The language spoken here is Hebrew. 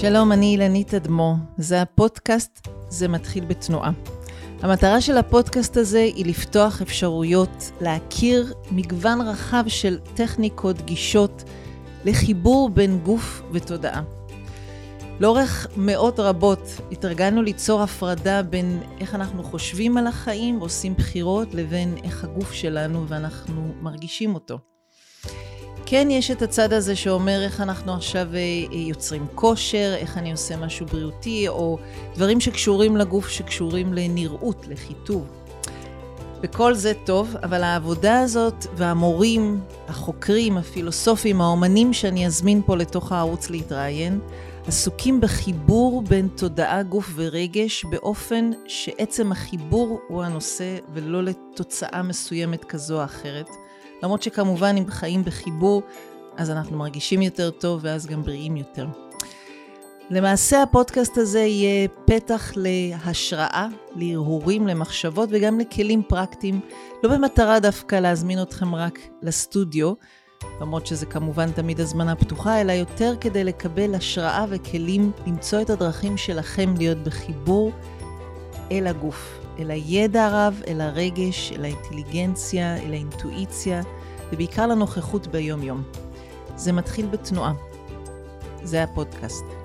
שלום, אני אילנית אדמו. זה הפודקאסט, זה מתחיל בתנועה. המטרה של הפודקאסט הזה היא לפתוח אפשרויות להכיר מגוון רחב של טכניקות, גישות, לחיבור בין גוף ותודעה. לאורך מאות רבות התארגנו ליצור הפרדה בין איך אנחנו חושבים על החיים ועושים בחירות לבין איך הגוף שלנו ואנחנו מרגישים אותו. כן יש את הצד הזה שאומר איך אנחנו עכשיו אה, אה, יוצרים כושר, איך אני עושה משהו בריאותי, או דברים שקשורים לגוף, שקשורים לנראות, לחיטוב. וכל זה טוב, אבל העבודה הזאת והמורים, החוקרים, הפילוסופים, האומנים שאני אזמין פה לתוך הערוץ להתראיין, עסוקים בחיבור בין תודעה, גוף ורגש באופן שעצם החיבור הוא הנושא ולא לתוצאה מסוימת כזו או אחרת. למרות שכמובן אם חיים בחיבור, אז אנחנו מרגישים יותר טוב ואז גם בריאים יותר. למעשה הפודקאסט הזה יהיה פתח להשראה, להרהורים, למחשבות וגם לכלים פרקטיים, לא במטרה דווקא להזמין אתכם רק לסטודיו, למרות שזה כמובן תמיד הזמנה פתוחה, אלא יותר כדי לקבל השראה וכלים למצוא את הדרכים שלכם להיות בחיבור אל הגוף, אל הידע הרב, אל הרגש, אל האינטליגנציה, אל האינטואיציה, ובעיקר לנוכחות ביום-יום. זה מתחיל בתנועה. זה הפודקאסט.